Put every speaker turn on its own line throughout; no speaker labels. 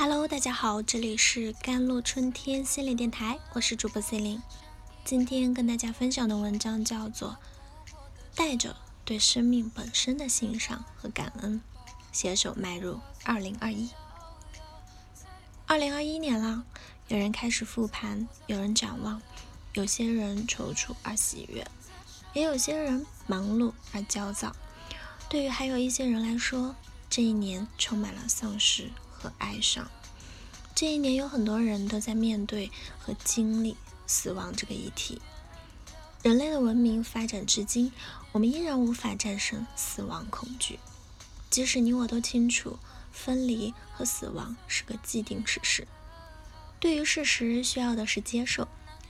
Hello，大家好，这里是甘露春天心灵电台，我是主播 C 琳。今天跟大家分享的文章叫做《带着对生命本身的欣赏和感恩，携手迈入2021》。2021年了，有人开始复盘，有人展望，有些人踌躇而喜悦，也有些人忙碌而焦躁。对于还有一些人来说，这一年充满了丧失。和哀伤，这一年有很多人都在面对和经历死亡这个议题。人类的文明发展至今，我们依然无法战胜死亡恐惧。即使你我都清楚，分离和死亡是个既定事实。对于事实，需要的是接受，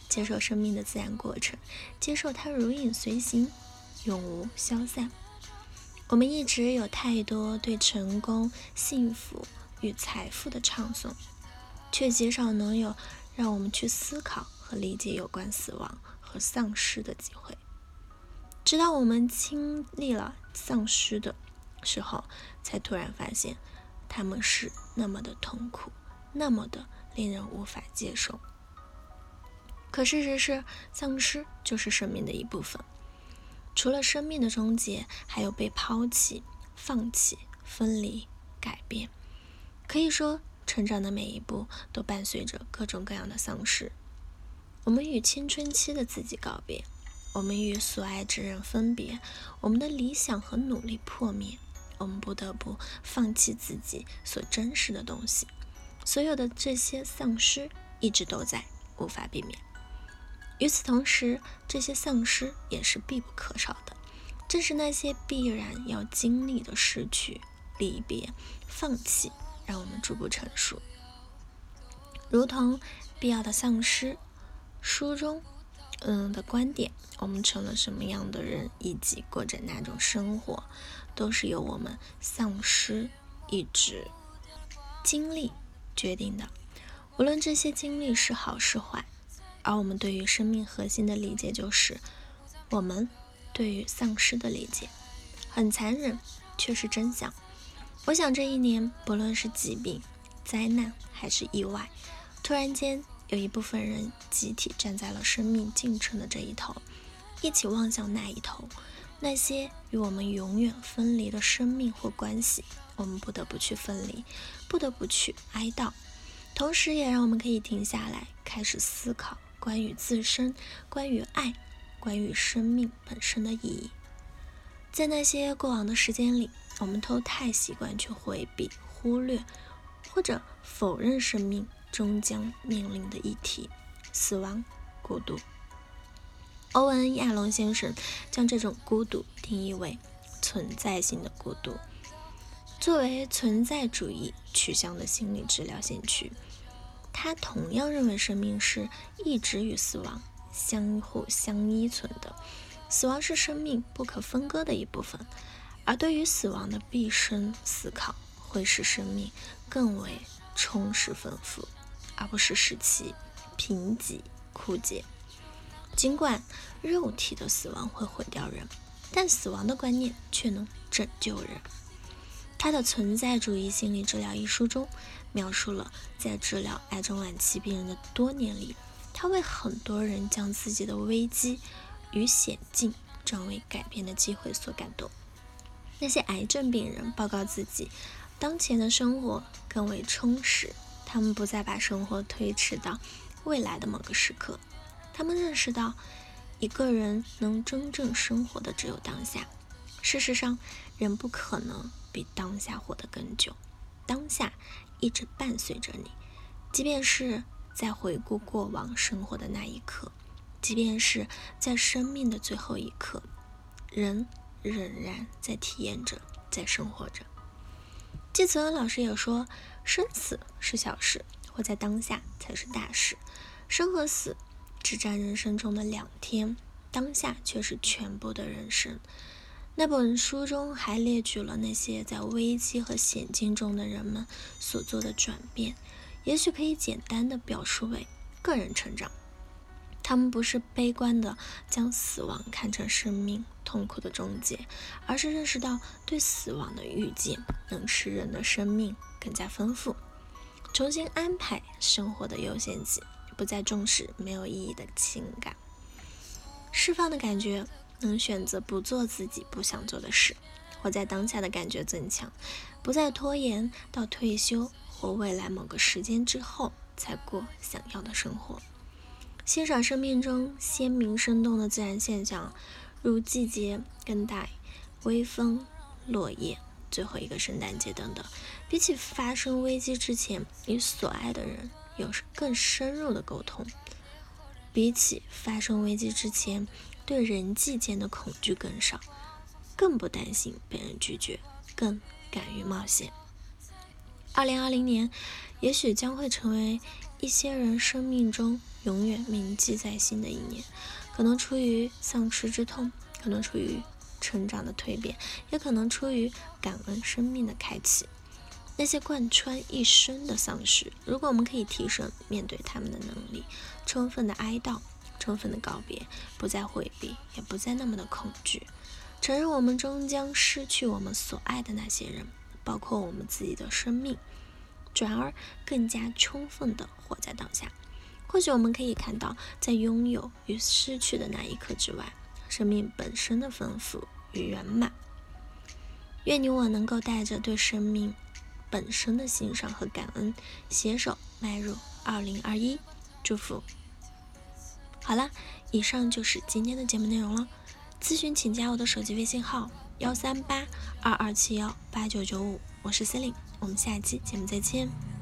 接受生命的自然过程，接受它如影随形，永无消散。我们一直有太多对成功、幸福。与财富的唱颂，却极少能有让我们去思考和理解有关死亡和丧失的机会。直到我们经历了丧失的时候，才突然发现他们是那么的痛苦，那么的令人无法接受。可事实是，丧失就是生命的一部分。除了生命的终结，还有被抛弃、放弃、分离、改变。可以说，成长的每一步都伴随着各种各样的丧失。我们与青春期的自己告别，我们与所爱之人分别，我们的理想和努力破灭，我们不得不放弃自己所珍视的东西。所有的这些丧失一直都在，无法避免。与此同时，这些丧失也是必不可少的，正是那些必然要经历的失去、离别、放弃。让我们逐步成熟，如同必要的丧失。书中，嗯的观点，我们成了什么样的人，以及过着哪种生活，都是由我们丧失一直经历决定的。无论这些经历是好是坏，而我们对于生命核心的理解，就是我们对于丧失的理解，很残忍，却是真相。我想这一年，不论是疾病、灾难还是意外，突然间有一部分人集体站在了生命进程的这一头，一起望向那一头。那些与我们永远分离的生命或关系，我们不得不去分离，不得不去哀悼，同时也让我们可以停下来，开始思考关于自身、关于爱、关于生命本身的意义。在那些过往的时间里。我们都太习惯去回避、忽略或者否认生命终将面临的议题——死亡、孤独。欧文·亚龙先生将这种孤独定义为存在性的孤独。作为存在主义取向的心理治疗先驱，他同样认为生命是一直与死亡相互相依存的，死亡是生命不可分割的一部分。而对于死亡的毕生思考，会使生命更为充实丰富，而不是使其贫瘠枯竭。尽管肉体的死亡会毁掉人，但死亡的观念却能拯救人。他的《存在主义心理治疗》一书中，描述了在治疗癌症晚期病人的多年里，他为很多人将自己的危机与险境转为改变的机会所感动。那些癌症病人报告自己，当前的生活更为充实。他们不再把生活推迟到未来的某个时刻。他们认识到，一个人能真正生活的只有当下。事实上，人不可能比当下活得更久。当下一直伴随着你，即便是在回顾过往生活的那一刻，即便是在生命的最后一刻，人。仍然在体验着，在生活着。季慈恩老师也说，生死是小事，活在当下才是大事。生和死只占人生中的两天，当下却是全部的人生。那本书中还列举了那些在危机和险境中的人们所做的转变，也许可以简单的表述为个人成长。他们不是悲观的将死亡看成生命痛苦的终结，而是认识到对死亡的预见能使人的生命更加丰富。重新安排生活的优先级，不再重视没有意义的情感，释放的感觉，能选择不做自己不想做的事，活在当下的感觉增强，不再拖延到退休或未来某个时间之后才过想要的生活，欣赏生命中鲜明生动的自然现象，如季节更代、微风、落叶。最后一个圣诞节等等，比起发生危机之前与所爱的人有更深入的沟通，比起发生危机之前对人际间的恐惧更少，更不担心被人拒绝，更敢于冒险。二零二零年，也许将会成为一些人生命中永远铭记在心的一年，可能出于丧失之痛，可能出于。成长的蜕变，也可能出于感恩生命的开启。那些贯穿一生的丧失，如果我们可以提升面对他们的能力，充分的哀悼，充分的告别，不再回避，也不再那么的恐惧，承认我们终将失去我们所爱的那些人，包括我们自己的生命，转而更加充分的活在当下。或许我们可以看到，在拥有与失去的那一刻之外。生命本身的丰富与圆满。愿你我能够带着对生命本身的欣赏和感恩，携手迈入二零二一。祝福。好了，以上就是今天的节目内容了。咨询请加我的手机微信号：幺三八二二七幺八九九五，我是 Celine，我们下期节目再见。